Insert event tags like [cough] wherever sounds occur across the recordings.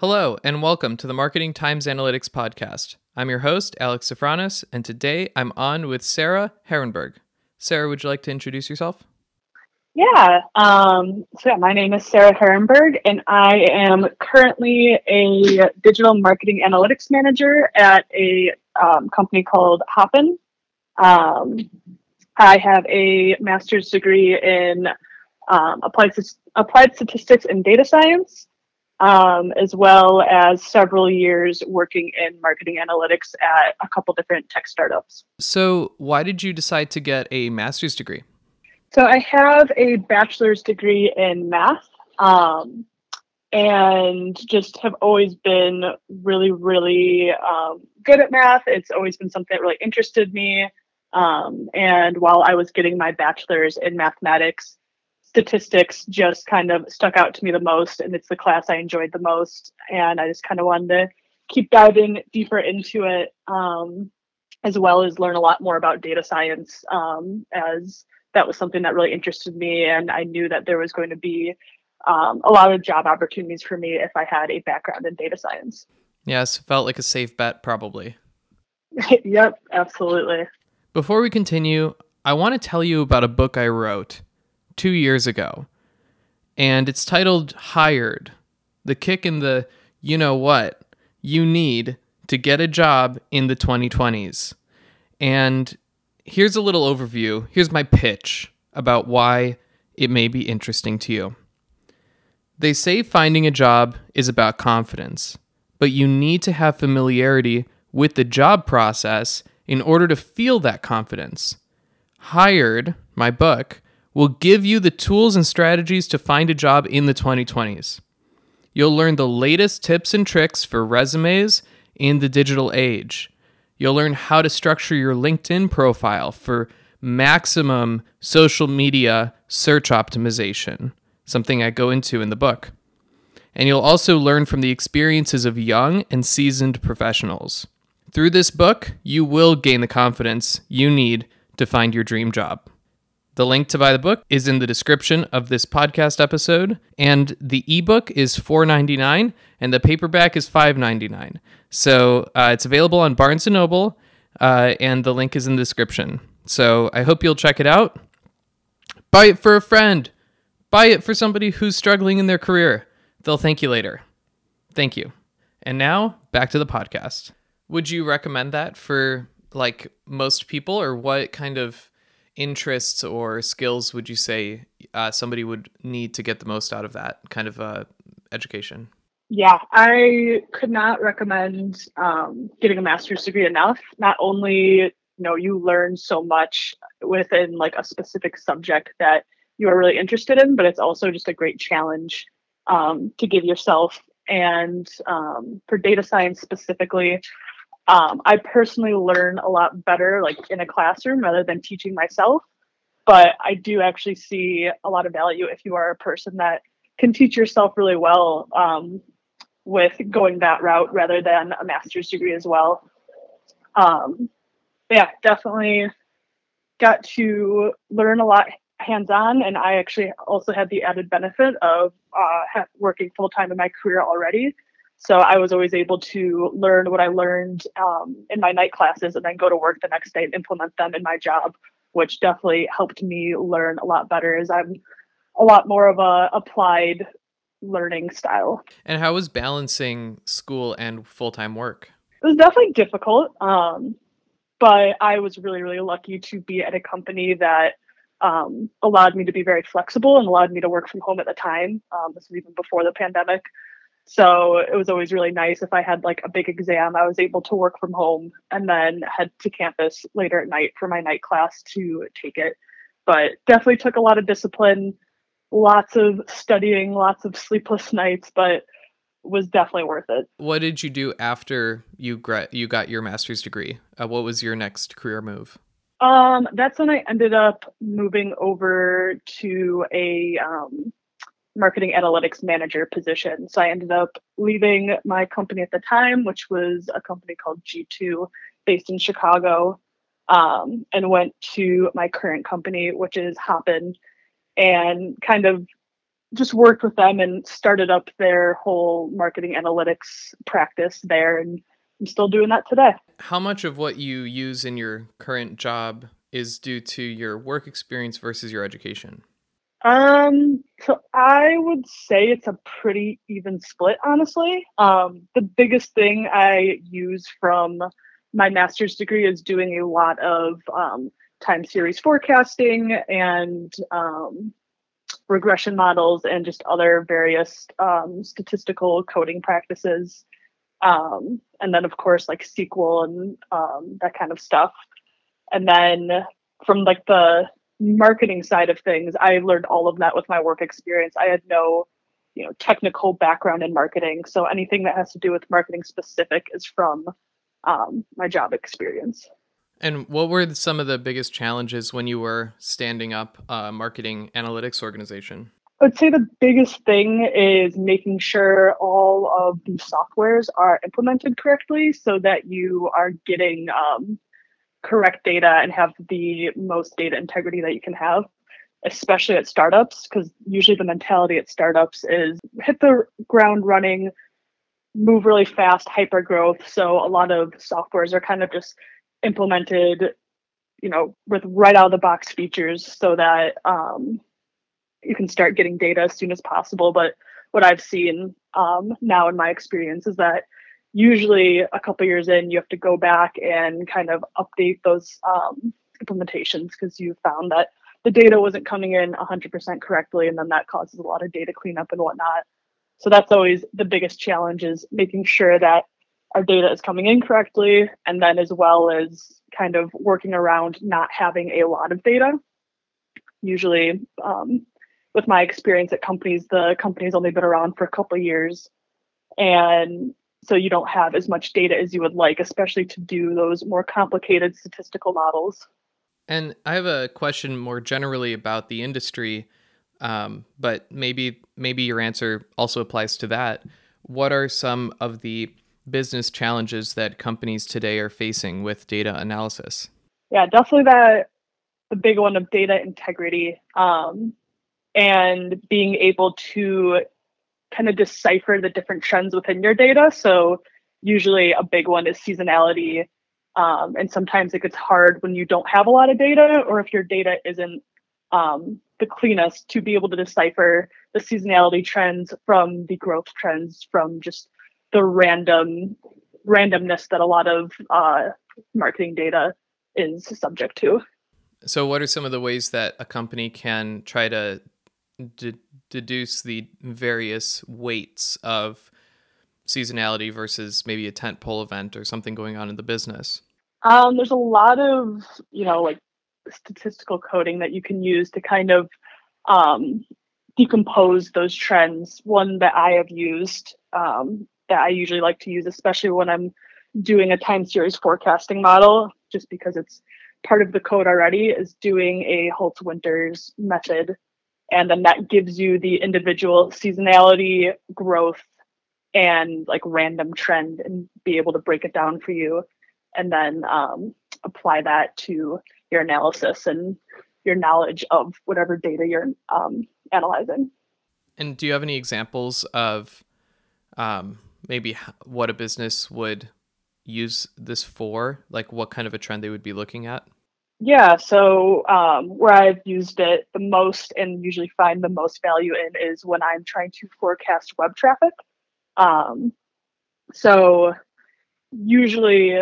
Hello, and welcome to the Marketing Times Analytics Podcast. I'm your host, Alex Sofronas, and today I'm on with Sarah Harenberg. Sarah, would you like to introduce yourself? Yeah. Um, so, yeah, my name is Sarah Harenberg, and I am currently a digital marketing analytics manager at a um, company called Hopin. Um, I have a master's degree in um, applied, applied statistics and data science um, as well as several years working in marketing analytics at a couple different tech startups. So, why did you decide to get a master's degree? So, I have a bachelor's degree in math um, and just have always been really, really um, good at math. It's always been something that really interested me. Um, and while I was getting my bachelor's in mathematics, statistics just kind of stuck out to me the most and it's the class i enjoyed the most and i just kind of wanted to keep diving deeper into it um, as well as learn a lot more about data science um, as that was something that really interested me and i knew that there was going to be um, a lot of job opportunities for me if i had a background in data science. Yes felt like a safe bet probably. [laughs] Yep absolutely. Before we continue i want to tell you about a book i wrote two years ago, and it's titled Hired The Kick in the You Know What You Need to Get a Job in the 2020s. And here's a little overview. Here's my pitch about why it may be interesting to you. They say finding a job is about confidence, but you need to have familiarity with the job process in order to feel that confidence. Hired, my book, will give you the tools and strategies to find a job in the 2020s. You'll learn the latest tips and tricks for resumes in the digital age. You'll learn how to structure your LinkedIn profile for maximum social media search optimization, something I go into in the book. And you'll also learn from the experiences of young and seasoned professionals. Through this book, you will gain the confidence you need to find your dream job. The link to buy the book is in the description of this podcast episode, and the ebook is $4.99 and the paperback is $5.99. So uh, it's available on Barnes and Noble, uh, and the link is in the description. So I hope you'll check it out. Buy it for a friend. Buy it for somebody who's struggling in their career. They'll thank you later. Thank you. And now back to the podcast. Would you recommend that for like most people, or what kind of interests or skills would you say uh, somebody would need to get the most out of that kind of uh, education? Yeah, I could not recommend um, getting a master's degree enough. Not only you know you learn so much within like a specific subject that you are really interested in, but it's also just a great challenge um, to give yourself. And um, for data science specifically, um, I personally learn a lot better like in a classroom rather than teaching myself. But I do actually see a lot of value if you are a person that can teach yourself really well um, with going that route rather than a master's degree as well. Um, yeah, definitely got to learn a lot hands on. And I actually also had the added benefit of uh, working full time in my career already. So I was always able to learn what I learned um, in my night classes and then go to work the next day and implement them in my job, which definitely helped me learn a lot better as I'm a lot more of a applied learning style. And how was balancing school and full time work? It was definitely difficult. Um, but I was really, really lucky to be at a company that um, allowed me to be very flexible and allowed me to work from home at the time. Um, this was even before the pandemic. So it was always really nice if I had like a big exam, I was able to work from home and then head to campus later at night for my night class to take it. But definitely took a lot of discipline, lots of studying, lots of sleepless [laughs] nights, but was definitely worth it. What did you do after you gra- you got your master's degree? Uh, what was your next career move? Um, that's when I ended up moving over to a um, marketing analytics manager position. So I ended up leaving my company at the time, which was a company called G2 based in Chicago, um, and went to my current company, which is Hopin, and kind of just worked with them and started up their whole marketing analytics practice there and I'm still doing that today. How much of what you use in your current job is due to your work experience versus your education? Um, so I would say it's a pretty even split, honestly. Um, the biggest thing I use from my master's degree is doing a lot of um, time series forecasting and um, regression models and just other various um, statistical coding practices. Um, and then, of course, like SQL and um, that kind of stuff. And then from like the marketing side of things, I learned all of that with my work experience. I had no, you know, technical background in marketing, so anything that has to do with marketing specific is from um, my job experience. And what were some of the biggest challenges when you were standing up a marketing analytics organization? I would say the biggest thing is making sure all of the softwares are implemented correctly so that you are getting um, correct data and have the most data integrity that you can have, especially at startups, because usually the mentality at startups is hit the ground running, move really fast, hyper growth. So a lot of softwares are kind of just implemented, you know, with right out of the box features so that um, you can start getting data as soon as possible. But what I've seen um, now in my experience is that usually a couple years in, you have to go back and kind of update those um, implementations because you found that the data wasn't coming in 100% correctly, and then that causes a lot of data cleanup and whatnot. So that's always the biggest challenge is making sure that our data is coming in correctly, and then as well as kind of working around not having a lot of data. Usually, um, with my experience at companies, the company's only been around for a couple years, and so you don't have as much data as you would like, especially to do those more complicated statistical models. And I have a question more generally about the industry, um, but maybe maybe your answer also applies to that. What are some of the business challenges that companies today are facing with data analysis? Yeah, definitely the the big one of data integrity um, and being able to kind of decipher the different trends within your data. So usually a big one is seasonality. Um, and sometimes it gets hard when you don't have a lot of data or if your data isn't um, the cleanest to be able to decipher the seasonality trends from the growth trends from just the random randomness that a lot of uh, marketing data is subject to. So, what are some of the ways that a company can try to de- deduce the various weights of seasonality versus maybe a tent pole event or something going on in the business? Um, there's a lot of you know like statistical coding that you can use to kind of um, decompose those trends. One that I have used um, that I usually like to use, especially when I'm doing a time series forecasting model, just because it's part of the code already, is doing a Holtz Winters method and then that gives you the individual seasonality growth and like random trend and be able to break it down for you. And then um, apply that to your analysis and your knowledge of whatever data you're um, analyzing. And do you have any examples of um, maybe what a business would use this for? Like what kind of a trend they would be looking at yeah, so um, where I've used it the most and usually find the most value in is when I'm trying to forecast web traffic. Um, so usually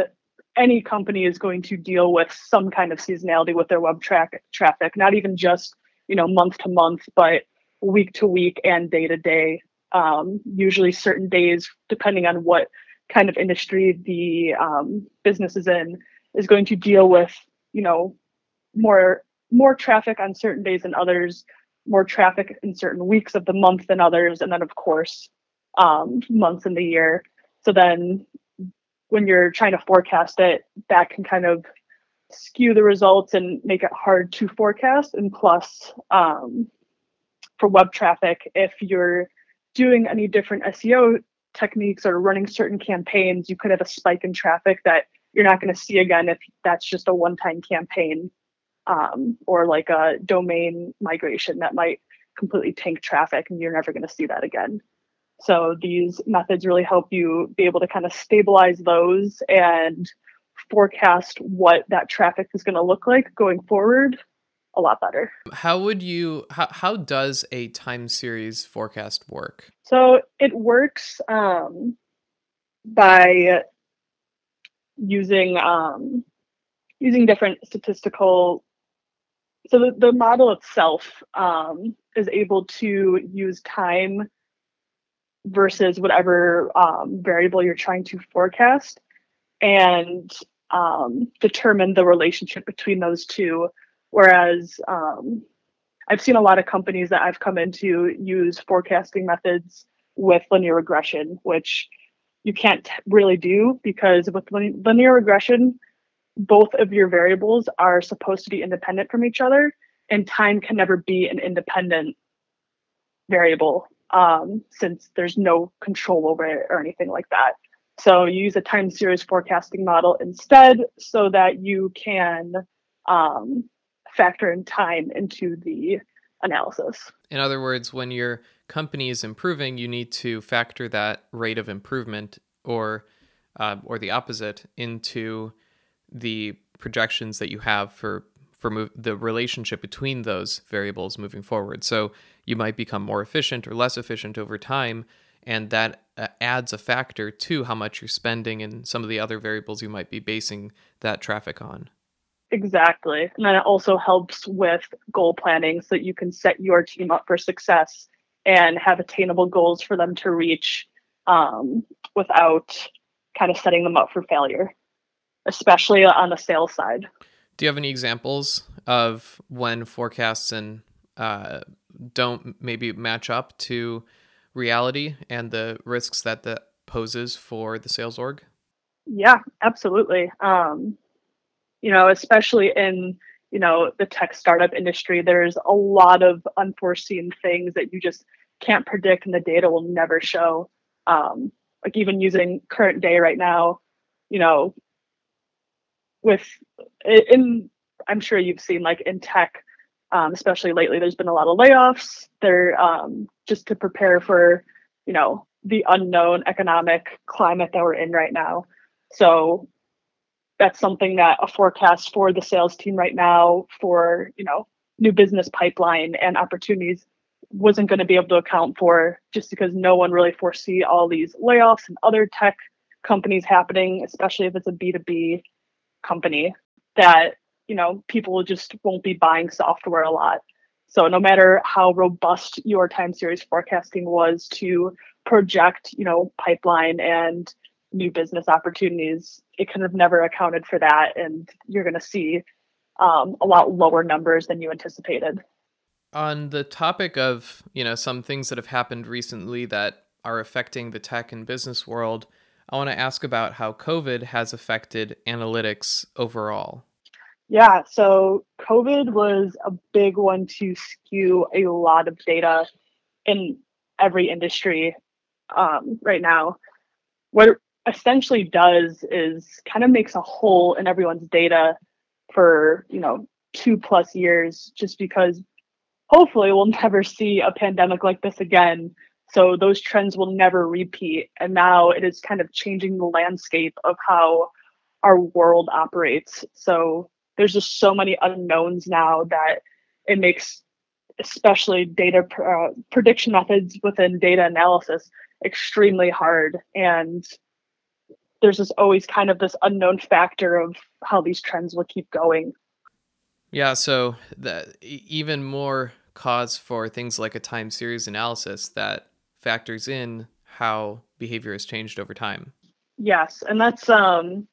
any company is going to deal with some kind of seasonality with their web tra- traffic, not even just you know month to month, but week to week and day to day. Um, usually certain days, depending on what kind of industry the um, business is in, is going to deal with you know more more traffic on certain days than others more traffic in certain weeks of the month than others and then of course um, months in the year. So then when you're trying to forecast it that can kind of skew the results and make it hard to forecast. And plus um, for web traffic if you're doing any different seo techniques or running certain campaigns you could have a spike in traffic that you're not going to see again if that's just a one time campaign um, or like a domain migration that might completely tank traffic and you're never going to see that again. So these methods really help you be able to kind of stabilize those and forecast what that traffic is going to look like going forward a lot better. How would you how, how does a time series forecast work? So it works um, by using um, using different statistical so the, the model itself um, is able to use time versus whatever um, variable you're trying to forecast and um, determine the relationship between those two. Whereas um, i've seen a lot of companies that i've come into use forecasting methods with linear regression which you can't really do because with linear regression both of your variables are supposed to be independent from each other and time can never be an independent variable um, since there's no control over it or anything like that. So you use a time series forecasting model instead so that you can um, factor in time into the analysis. In other words when your company is improving you need to factor that rate of improvement or uh, or the opposite into the projections that you have for for move, the relationship between those variables moving forward. So you might become more efficient or less efficient over time, and that uh, adds a factor to how much you're spending and some of the other variables you might be basing that traffic on. Exactly. And then it also helps with goal planning so that you can set your team up for success and have attainable goals for them to reach um, without kind of setting them up for failure especially on the sales side. Do you have any examples of when forecasts and uh, don't maybe match up to reality and the risks that that poses for the sales org? Yeah, absolutely. Um, you know, especially in you know the tech startup industry, there's a lot of unforeseen things that you just can't predict, and the data will never show. Um, like even using current day right now, you know, with in I'm sure you've seen like in tech, um, especially lately, there's been a lot of layoffs. They're um, just to prepare for, you know, the unknown economic climate that we're in right now. So that's something that a forecast for the sales team right now for, you know, new business pipeline and opportunities wasn't going to be able to account for just because no one really foresee all these layoffs and other tech companies happening, especially if it's a B2B company that you know people just won't be buying software a lot. So no matter how robust your time series forecasting was to project you know pipeline and new business opportunities it kind of never accounted for that and you're going to see um, a lot lower numbers than you anticipated on the topic of you know some things that have happened recently that are affecting the tech and business world I want to ask about how COVID has affected analytics overall. Yeah, so COVID was a big one to skew a lot of data in every industry um, right now. What essentially does is kind of makes a hole in everyone's data for, you know, two plus years, just because hopefully we'll [laughs] never see a pandemic like this again so those trends will never repeat. And now it is kind of changing the landscape of how our world operates. So there's just so many unknowns now that it makes especially data uh, prediction methods within data analysis extremely hard and there's just always kind of this unknown factor of how these trends will keep going yeah so the even more cause for things like a time series analysis that factors in how behavior has changed over time. Yes, and that's um,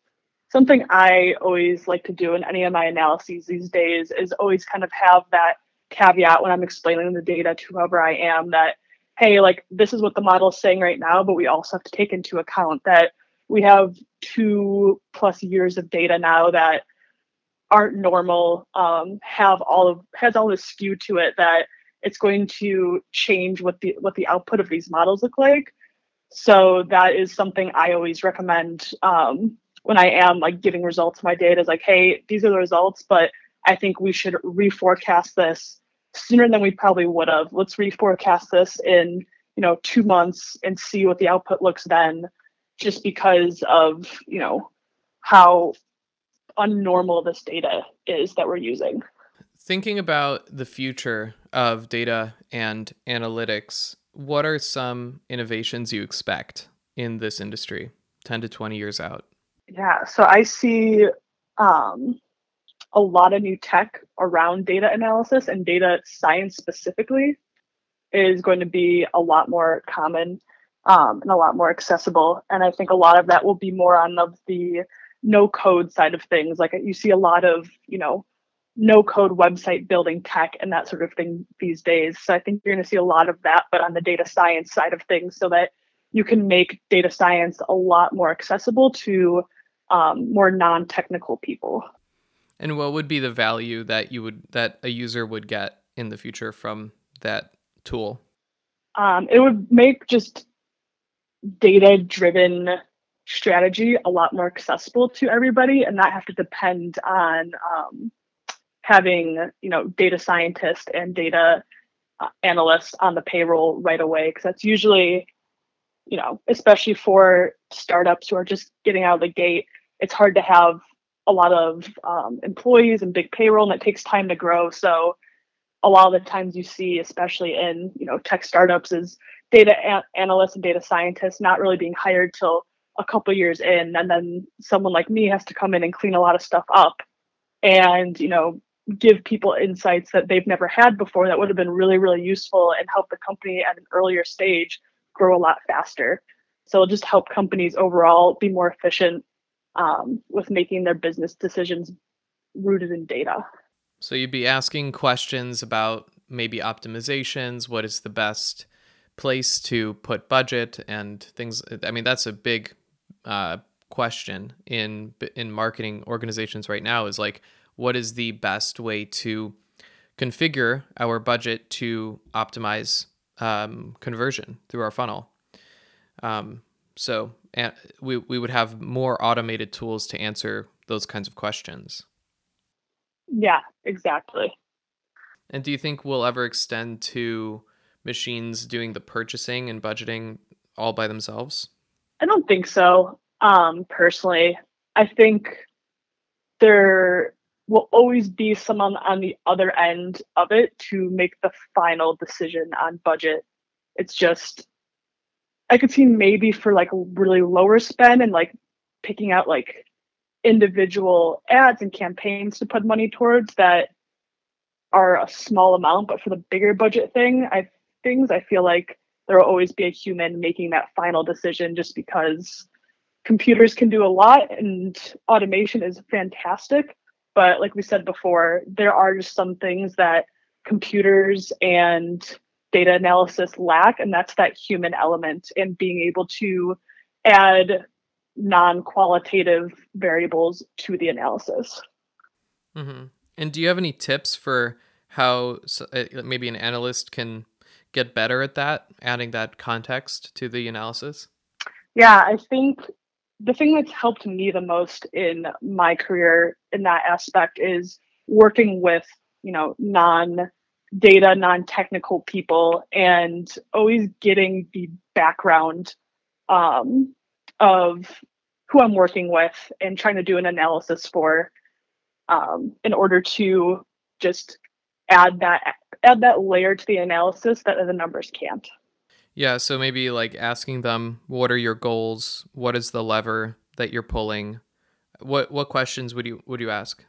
something I always like to do in any of my analyses these days is always kind of have that caveat when I'm explaining the data to whoever I am that hey, like this is what the model is saying right now, but we also have to take into account that we have two plus years of data now that aren't normal, um, have all of has all this skew to it that it's going to change what the what the output of these models look like. So that is something I always recommend um, when I am like giving results to my data is like, hey, these are the results, but I think we should reforecast this sooner than we probably would have. Let's reforecast this in, you know, two months and see what the output looks then, just because of, you know, how unnormal this data is that we're using. Thinking about the future of data and analytics, what are some innovations you expect in this industry 10 to 20 years out? Yeah, so I see um, a lot of new tech around data analysis and data science specifically is going to be a lot more common um, and a lot more accessible. And I think a lot of that will be more on the, the no code side of things. Like you see a lot of, you know, no code website building tech and that sort of thing these days. So I think you're going to see a lot of that, but on the data science side of things so that you can make data science a lot more accessible to um, more non-technical people. And what would be the value that you would that a user would get in the future from that tool? Um, it would make just data-driven strategy a lot more accessible to everybody, and not have to depend on um, having you know data scientists and data uh, analysts on the payroll right away because that's usually you know especially for startups who are just getting out of the gate it's hard to have a lot of um, employees and big payroll and it takes time to grow. So a lot of the times you see especially in you know tech startups is data a- analysts and data scientists not really being hired till a couple years in and then someone like me has to come in and clean a lot of stuff up and you know give people insights that they've never had before that would have been really really useful and help the company at an earlier stage grow a lot faster so it'll just help companies overall be more efficient um, with making their business decisions rooted in data. So you'd be asking questions about maybe optimizations, what is the best place to put budget and things. I mean, that's a big uh, question in in marketing organizations right now. Is like, what is the best way to configure our budget to optimize um, conversion through our funnel? Um, so we, we would have more automated tools to answer those kinds of questions. Yeah, exactly. And do you think we'll ever extend to machines doing the purchasing and budgeting all by themselves? I don't think so. Um, personally, I think there will always be someone on the other end of it to make the final decision on budget. It's just I could see maybe for like really lower spend and like picking out like individual ads and campaigns to put money towards that are a small amount, but for the bigger budget thing, I things I feel like there will always be a human making that final decision just because computers can do a lot and automation is fantastic. But like we said before, there are just some things that computers and data analysis lack, and that's that human element and being able to add non-qualitative variables to the analysis. Mm-hmm. And do you have any tips for how uh, maybe an analyst can get better at that, adding that context to the analysis? Yeah, I think the thing that's helped me the most in my career in that aspect is working with, you know, non data non-technical people and always getting the background um, of who I'm working with and trying to do an analysis for um, in order to just add that add that layer to the analysis that the numbers can't. Yeah, so maybe like asking them what are your goals? What is the lever that you're pulling? What what questions would you would you ask?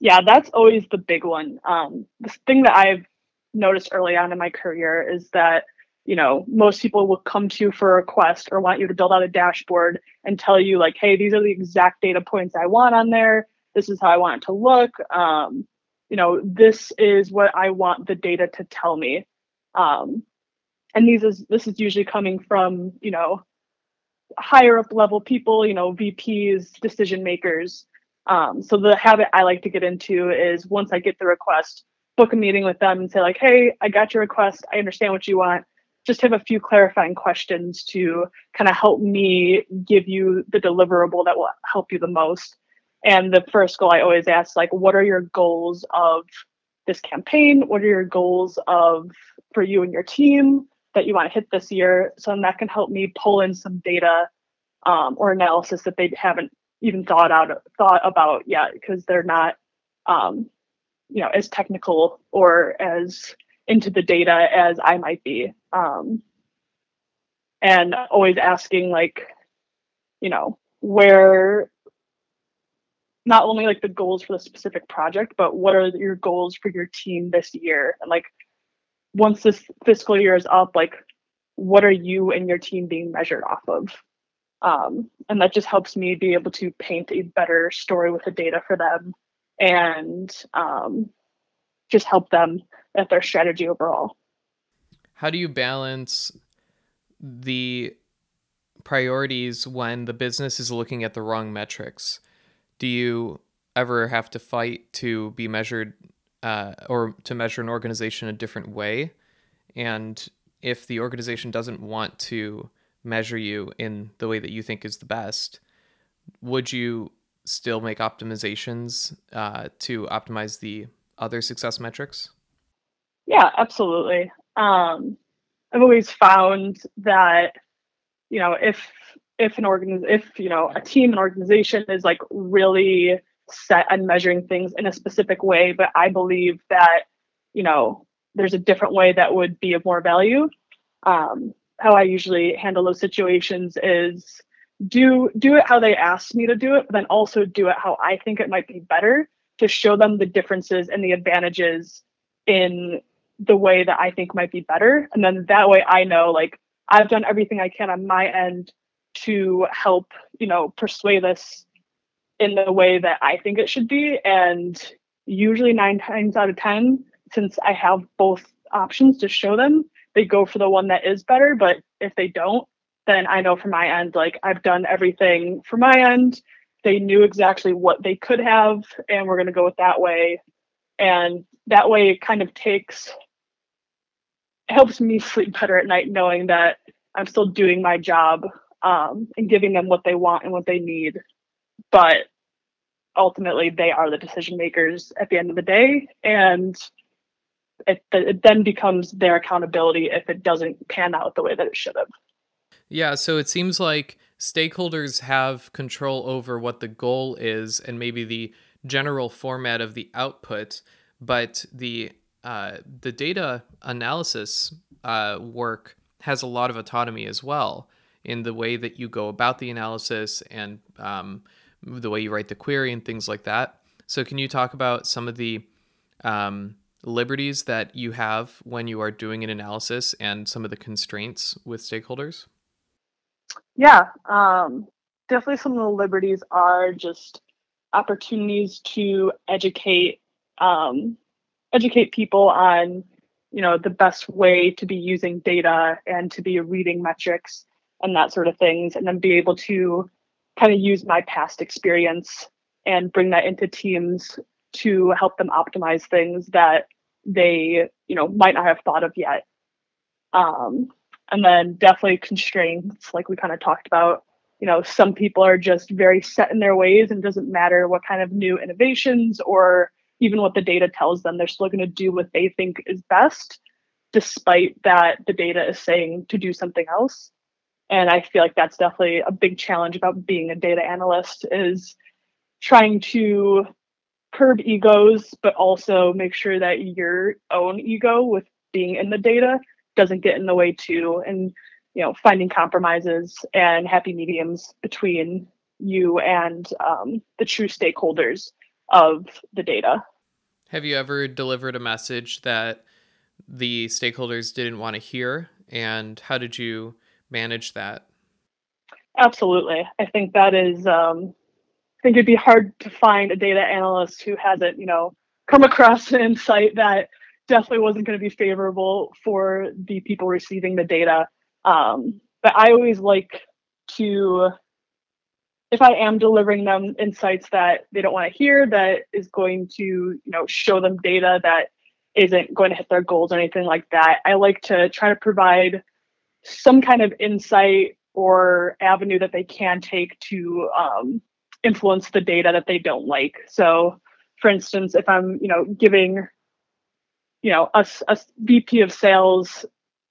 Yeah, that's always the big one. Um, the thing that I've noticed early on in my career is that you know most people will come to you for a request or want you to build out a dashboard and tell you like hey these are the exact data points i want on there this is how i want it to look um, you know this is what i want the data to tell me. Um, and these is this is usually coming from you know higher up level people you know vps decision makers. Um, so the habit i like to get into is once i get the request book a meeting with them and say like hey i got your request. I understand what you want. Just have a few clarifying questions to kind of help me give you the deliverable that will help you the most and the first goal i always ask like what are your goals of this campaign? What are your goals of for you and your team that you want to hit this year? So that can help me pull in some data um, or analysis that they haven't even thought out thought about yet because they're not um, you know as technical or as into the data as I might be. Um, and always asking like, you know, where not only like the goals for the specific project, but what are your goals for your team this year? And like once this fiscal year is up, like what are you and your team being measured off of? Um, and that just helps me be able to paint a better story with the data for them and um, just help them at their strategy overall. How do you balance the priorities when the business is looking at the wrong metrics? Do you ever have to fight to be measured uh, or to measure an organization a different way? And if the organization doesn't want to measure you in the way that you think is the best, would you still make optimizations uh, to optimize the other success metrics? Yeah, absolutely. Um, I've always found that you know if if an organ if you know a team an organization is like really set on measuring things in a specific way but i believe that you know there's a different way that would be of more value um, how i usually handle those situations is do do it how they asked me to do it but then also do it how i think it might be better to show them the differences and the advantages in the way that I think might be better. And then that way I know like I've done everything I can on my end to help, you know, persuade this in the way that I think it should be. And usually nine times out of 10, since I have both options to show them, they go for the one that is better. But if they don't, then I know from my end, like I've done everything for my end. They knew exactly what they could have, and we're going to go with that way. And that way it kind of takes helps me [laughs] sleep better at night knowing that I'm still doing my job um, and giving them what they want and what they need. But ultimately, they are the decision makers at the end of the day. And it, it then becomes their accountability if it doesn't pan out the way that it should have. Yeah. So it seems like stakeholders have control over what the goal is and maybe the general format of the output, but the uh, the data analysis uh, work has a lot of autonomy as well in the way that you go about the analysis and um, the way you write the query and things like that. So, can you talk about some of the um, liberties that you have when you are doing an analysis and some of the constraints with stakeholders? Yeah, um, definitely some of the liberties are just opportunities to educate um, educate people on you know the best way to be using data and to be reading metrics and that sort of things and then be able to kind of use my past experience and bring that into teams to help them optimize things that they you know might not have thought of yet um, and then definitely constraints like we kind of talked about you know some people are just very set in their ways and doesn't matter what kind of new innovations or even what the data tells them, they're still going to do what they think is best, despite that the data is saying to do something else. And I feel like that's definitely a big challenge about being a data analyst is trying to curb egos, but also make sure that your own ego with being in the data doesn't get in the way too. And you know, finding compromises and happy mediums between you and um, the true stakeholders of the data. Have you ever delivered a message that the stakeholders didn't want to hear? And how did you manage that? Absolutely. I think that is, um, I think it'd be hard to find a data analyst who hasn't, you know, come across an insight that definitely wasn't going to be favorable for the people receiving the data. Um, but I always like to if I am delivering them insights that they don't want to hear, that is going to, you know, show them data that isn't going to hit their goals or anything like that, I like to try to provide some kind of insight or avenue that they can take to um, influence the data that they don't like. So, for instance, if I'm, you know, giving you know, a, a VP of sales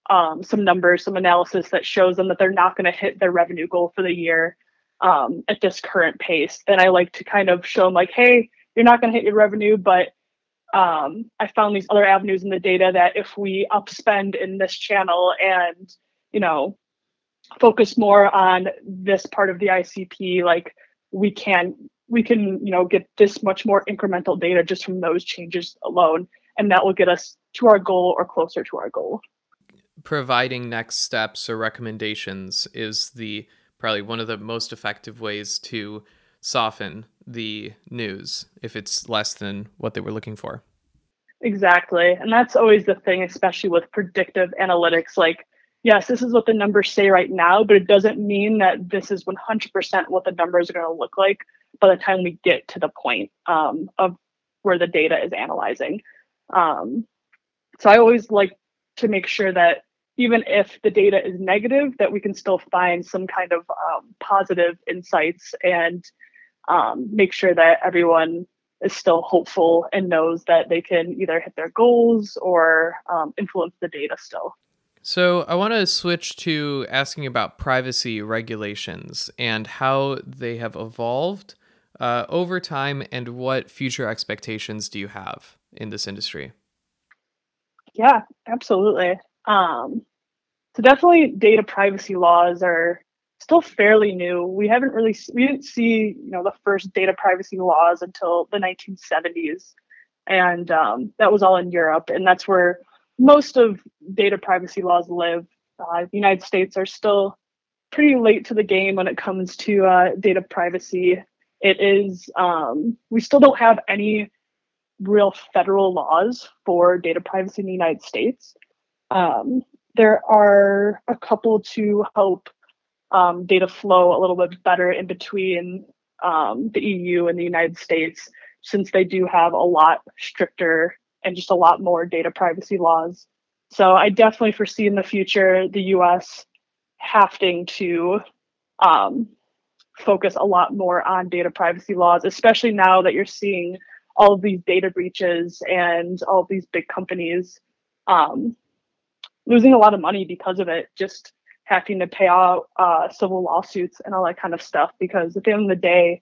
um, some numbers, some analysis that shows them that they're not going to hit their revenue goal for the year um, at this current pace, then I like to kind of show them like, hey, you're not going to hit your revenue, but um, I found these other avenues in the data that if we upspend in this channel and you know focus more on this part of the ICP, like we can we can you know get this much more incremental data just from those changes alone, and that will get us to our goal or closer to our goal providing next steps or recommendations is the probably one of the most effective ways to soften the news if it's less than what they were looking for. Exactly. And that's always the thing, especially with predictive analytics. Like, yes, this is what the numbers say right now, but it doesn't mean that this is 100% what the numbers are going to look like by the time we get to the point um, of where the data is analyzing. Um, so I always like to make sure that even if the data is negative, that we can still find some kind of um, positive insights and um, make sure that everyone is still hopeful and knows that they can either hit their goals or um, influence the data still. So, I want to switch to asking about privacy regulations and how they have evolved uh, over time and what future expectations do you have in this industry? Yeah, absolutely. Um, so definitely data privacy laws are still fairly new. We haven't really we didn't see you know the first data privacy laws until the 1970s, and um, that was all in Europe, and that's where most of data privacy laws live. Uh, the United States are still pretty late to the game when it comes to uh, data privacy. It is um, we still don't have any real federal laws for data privacy in the United States. Um, there are a couple to help um, data flow a little bit better in between um, the EU and the United States, since they do have a lot stricter and just a lot more data privacy laws. So I definitely foresee in the future the US having to um, focus a lot more on data privacy laws, especially now that you're seeing all of these data breaches and all of these big companies um, losing a lot of money because of it, just having to pay out uh, civil lawsuits and all that kind of stuff. Because at the end of the day,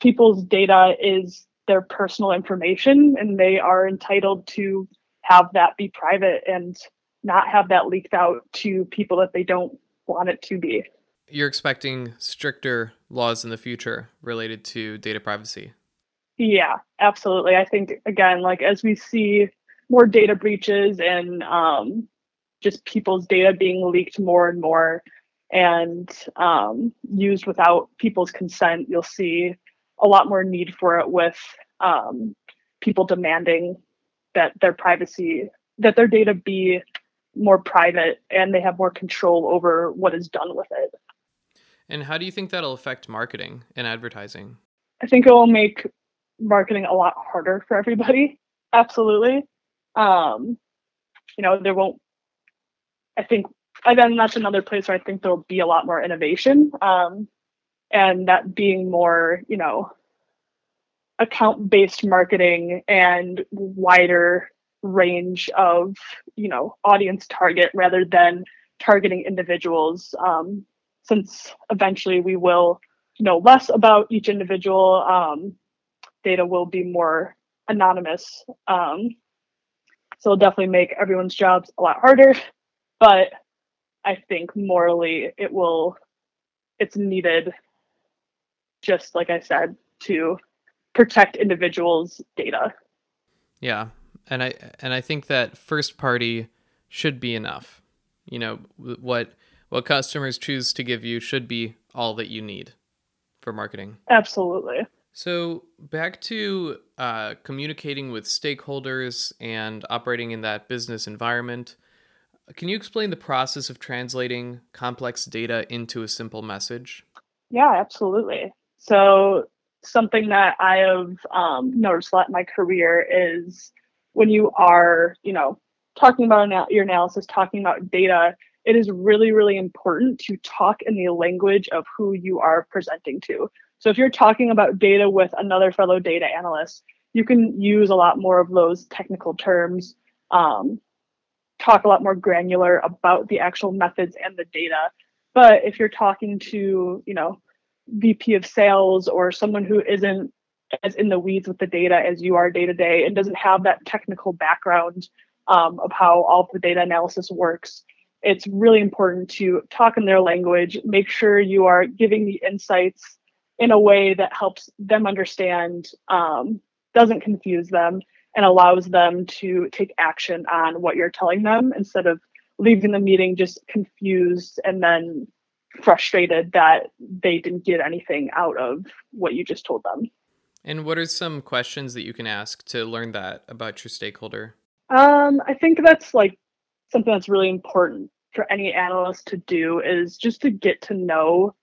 people's data is their personal information and they are entitled to have that be private and not have that leaked out to people that they don't want it to be. You're expecting stricter laws in the future related to data privacy. Yeah, absolutely. I think again, like as we see more data breaches and um, just people's data being leaked more and more and um, used without people's consent, you'll see a lot more need for it with um, people demanding that their privacy, that their data be more private and they have more control over what is done with it. And how do you think that'll affect marketing and advertising? I think it will make marketing a lot harder for everybody. [laughs] Absolutely. Um, you know, there won't I think again that's another place where I think there'll be a lot more innovation, um, and that being more you know account based marketing and wider range of you know audience target rather than targeting individuals um, since eventually we will know less about each individual um, data will be more anonymous um, so it'll definitely make everyone's jobs a lot harder but I think morally it will it's needed just like I said to protect individuals' data. Yeah. And I and I think that first party should be enough. You know, what what customers choose to give you should be all that you need for marketing. Absolutely. So back to uh, communicating with stakeholders and operating in that business environment. Can you explain the process of translating complex data into a simple message? Yeah, absolutely. So, something that I have um, noticed a lot in my career is when you are, you know, talking about your analysis, talking about data, it is really, really important to talk in the language of who you are presenting to. So, if you're talking about data with another fellow data analyst, you can use a lot more of those technical terms um, talk a lot more granular about the actual methods and the data. But if you're talking to, you know, VP of sales or someone who isn't as in the weeds with the data as you are day to day and doesn't have that technical background um, of how all of the data analysis works, it's really important to talk in their language, make sure you are giving the insights in a way that helps them understand, um, doesn't confuse them, and allows them to take action on what you're telling them instead of leaving the meeting just confused and then frustrated that they didn't get anything out of what you just told them. And what are some questions that you can ask to learn that about your stakeholder? Um, I think that's like something that's really important for any analyst to do is just to get to know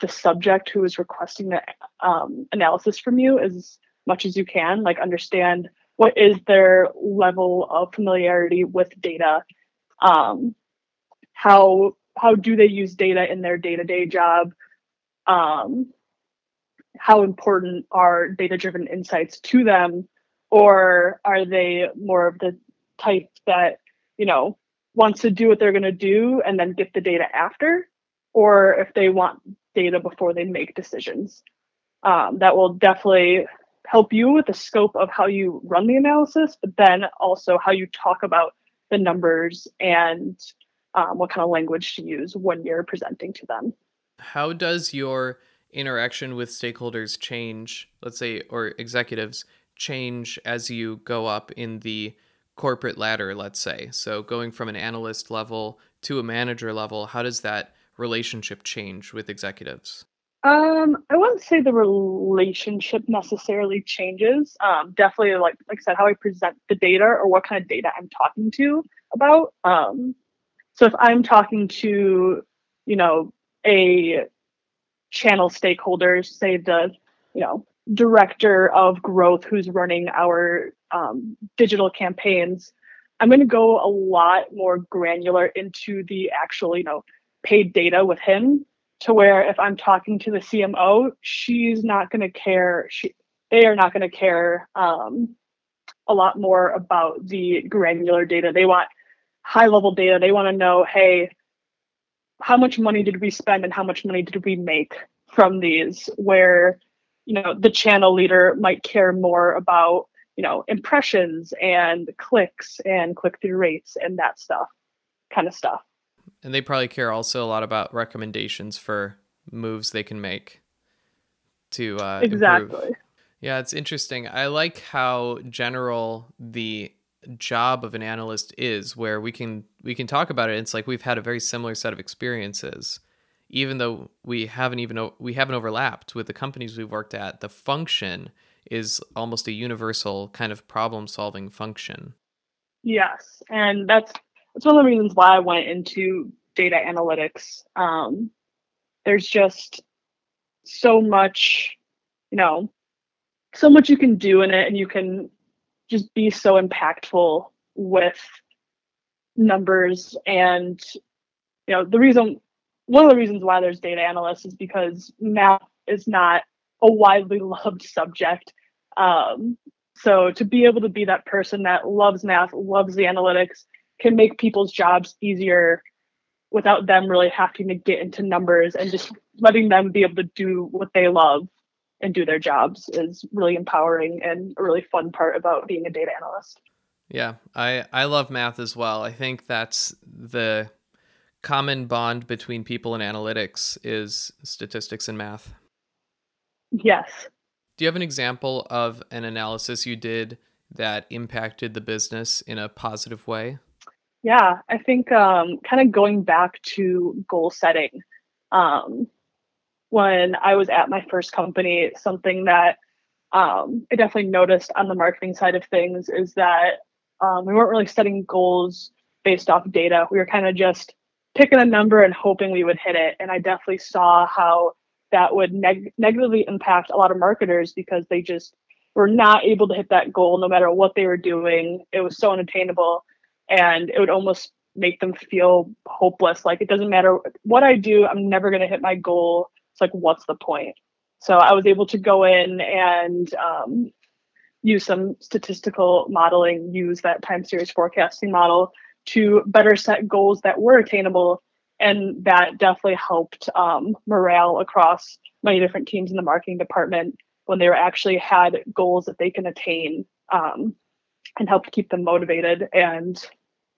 the subject who is requesting the um, analysis from you as much as you can. Like understand what is their level of familiarity with data, um, how how do they use data in their day to day job, um, how important are data driven insights to them, or are they more of the type that you know wants to do what they're going to do and then get the data after, or if they want data before they make decisions. Um, that will definitely help you with the scope of how you run the analysis, but then also how you talk about the numbers and um, what kind of language to use when you're presenting to them. How does your interaction with stakeholders change, let's say, or executives change as you go up in the corporate ladder, let's say? So going from an analyst level to a manager level, how does that relationship change with executives? Um, I wouldn't say the relationship necessarily changes. Um, definitely, like like I said, how I present the data or what kind of data I'm talking to about. Um, so if I'm talking to, you know, a channel stakeholders, say the, you know, director of growth who's running our um, digital campaigns, I'm going to go a lot more granular into the actual, you know, paid data with him to where if I'm talking to the CMO, she's not going to care. She, they are not going to care um, a lot more about the granular data. They want high level data. They want to know, hey, how much money did we spend and how much money did we make from these? Where, you know, the channel leader might care more about, you know, impressions and clicks and click through rates and that stuff, kind of stuff. And they probably care also a lot about recommendations for moves they can make to uh, exactly. Improve. Yeah, it's interesting. I like how general the job of an analyst is where we can we can talk about it. It's like we've had a very similar set of experiences even though we haven't even we haven't overlapped with the companies we've worked at the function is almost a universal kind of problem solving function. Yes and that's that's one of the reasons why i went into data analytics. Um, there's just so much you know so much you can do in it and you can just be so impactful with numbers. And you know the reason one of the reasons why there's data analysts is because math is not a widely [laughs] loved subject. Um, so to be able to be that person that loves math loves the analytics can make people's jobs easier without them really having to get into numbers and just letting them be able to do what they love and do their jobs is really empowering and a really fun part about being a data analyst. Yeah, I I love math as well. I think that's the common bond between people and analytics is statistics and math. Yes. Do you have an example of an analysis you did that impacted the business in a positive way? Yeah, I think um, kind of going back to goal setting. Um, when I was at my first company, something that um, I definitely noticed on the marketing side of things is that um, we weren't really setting goals based off data. We were kind of just picking a number and hoping we would hit it. And I definitely saw how that would neg- negatively impact a lot of marketers because they just were not able to hit that goal no matter what they were doing. It was so unattainable and it would almost make them feel hopeless. Like it doesn't matter what I do, I'm never going to hit my goal it's like what's the point so i was able to go in and um, use some statistical modeling, use that time series forecasting model to better set goals that were attainable. And that definitely helped um, morale across many different teams in the marketing department when they were actually had goals that they can attain um, and helped keep them motivated and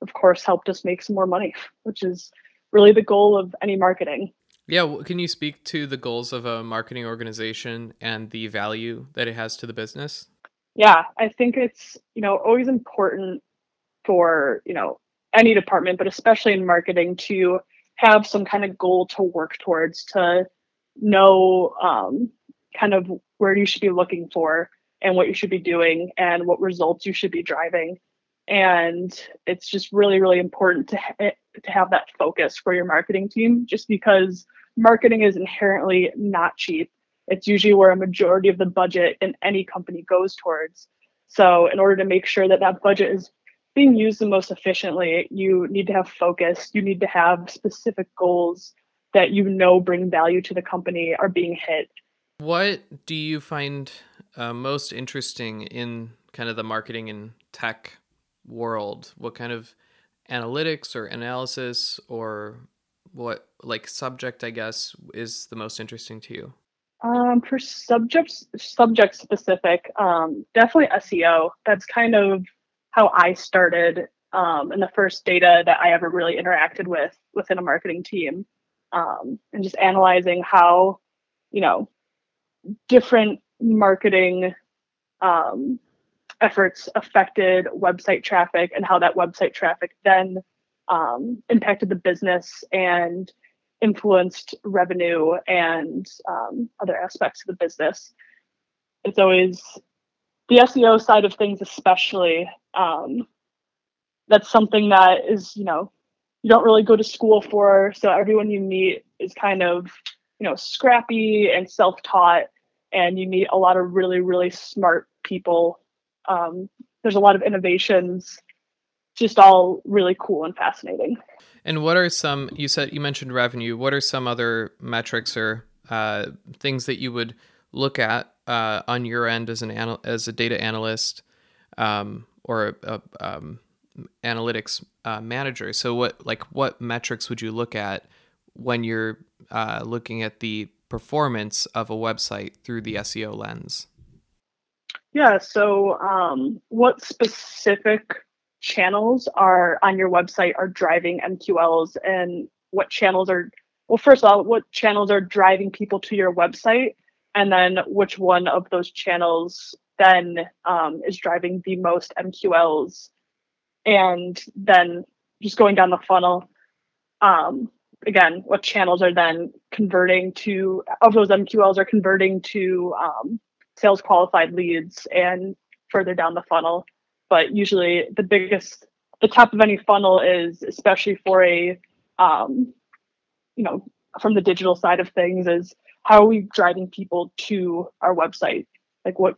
of course helped us make some more money which is really the goal of any marketing yeah can you speak to the goals of a marketing organization and the value that it has to the business? Yeah i think it's you know always important for you know any department but especially in marketing to have some kind of goal to work towards to know um, kind of where you should be looking for and what you should be doing and what results you should be driving. And it's just really really important to ha- to have that focus for your marketing team just because marketing is inherently not cheap. It's usually where a majority of the budget in any company goes towards. So in order to make sure that that budget is being used the most efficiently you need to have focus. You need to have specific goals that you know bring value to the company are being hit. What do you find uh, most interesting in kind of the marketing and tech world? What kind of analytics or analysis or what like subject I guess is the most interesting to you? Um, for subjects subject specific, um, definitely SEO. That's kind of how I started um, and the first data that I ever really interacted with within a marketing team, um, and just analyzing how, you know, different marketing um, efforts affected website traffic and how that website traffic then um, impacted the business and influenced revenue and um, other aspects of the business. It's always the SEO side of things, especially. Um, that's something that is, you know, you don't really go to school for. So everyone you meet is kind of, you know, scrappy and self taught and you meet a lot of really really smart people um, there's a lot of innovations just all really cool and fascinating. And what are some you said you mentioned revenue. What are some other metrics or uh, things that you would look at uh, on your end as an anal- as a data analyst um, or a, a um, analytics uh, manager? So what like what metrics would you look at when you're uh, looking at the performance of a website through the SEO lens? Yeah, so um, what specific channels are on your website are driving MQLs and what channels are well first of all what channels are driving people to your website and then which one of those channels then um, is driving the most MQLs and then just going down the funnel um, again, what channels are then converting to, of those MQLs are converting to um, sales qualified leads and further down the funnel. But usually the biggest, the top of any funnel is, especially for a, um, you know, from the digital side of things, is how are we driving people to our website? Like, what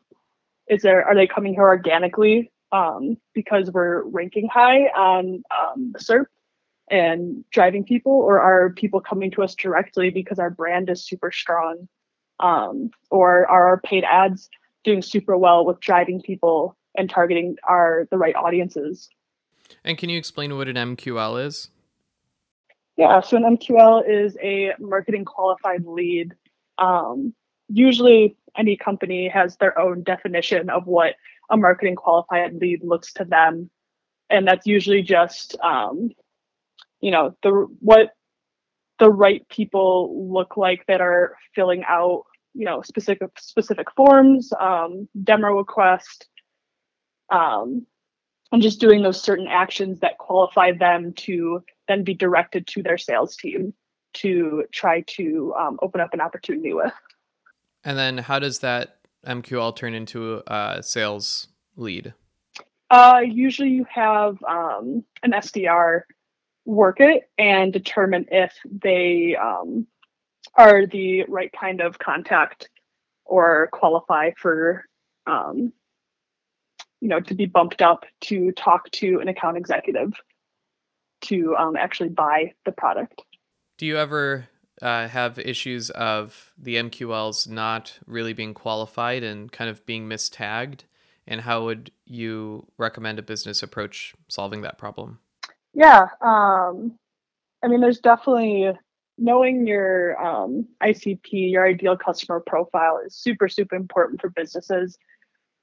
is there? Are they coming here organically um, because we're ranking high on um, SERP? and driving people, or are people coming to us directly because our brand is super strong? Um, or are our paid ads doing super well with driving people and targeting are the right audiences? And can you explain what an MQL is? Yeah, so an MQL is a marketing qualified lead. Um, usually, any company has their own definition of what a marketing qualified lead looks to them, and that's usually just um, you know the what the right people look like that are filling out you know specific specific forms um, demo request um, and just doing those certain actions that qualify them to then be directed to their sales team to try to um, open up an opportunity with. And then how does that mql turn into a sales lead? Uh, usually you have um, an sdr work it and determine if they um, are the right kind of contact or qualify for um, you know to be bumped up to talk to an account executive to um, actually buy the product do you ever uh, have issues of the mqls not really being qualified and kind of being mistagged and how would you recommend a business approach solving that problem? Yeah, um, I mean, there's definitely knowing your um, ICP, your ideal customer profile, is super super important for businesses.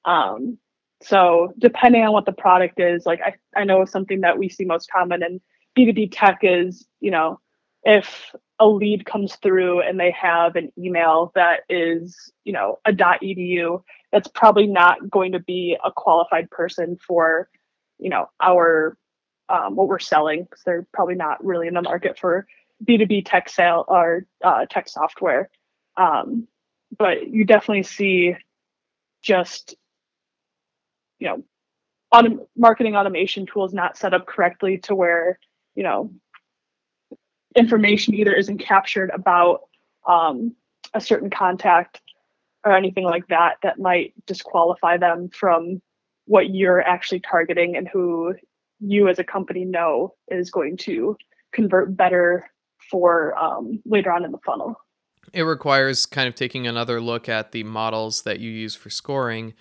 Um, so depending on what the product is, like I, I know something that we see most common in B2B tech is, you know, if a lead comes through and they have an email that is, you know, a .edu, that's probably not going to be a qualified person for, you know, our um, what we're selling because they're probably not really in the market for B2B tech sale or uh, tech software. Um, but you definitely see just you know autom- marketing automation tools not set up correctly to where you know information either isn't captured about um, a certain contact or anything like that that might disqualify them from what you're actually targeting and who you as a company know is going to convert better for um, later on in the funnel. It requires kind of taking another look at the models that you use for scoring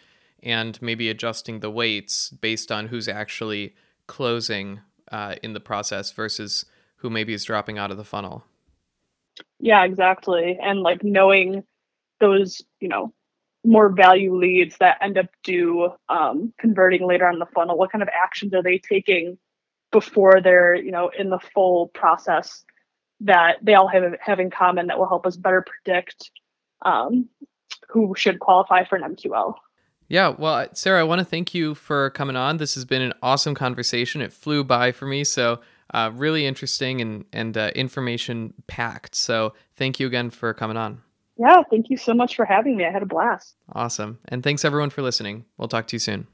and maybe adjusting the weights based on who's actually closing uh, in the process versus who maybe is dropping out of the funnel. Yeah, exactly. And like knowing those, you know, more value leads that end up do um, converting later on the funnel, what kind of actions are they taking before they're, you know, in the full process that they all have have in common that will help us better predict um, who should qualify for an MQL. Yeah, well, Sarah, I want to thank you for coming on. This has been an awesome conversation. It flew by for me, so uh, really interesting and and uh, information packed. So thank you again for coming on. Yeah, thank you so much for having me. I had a blast. Awesome, and thanks everyone for listening. We'll talk to you soon.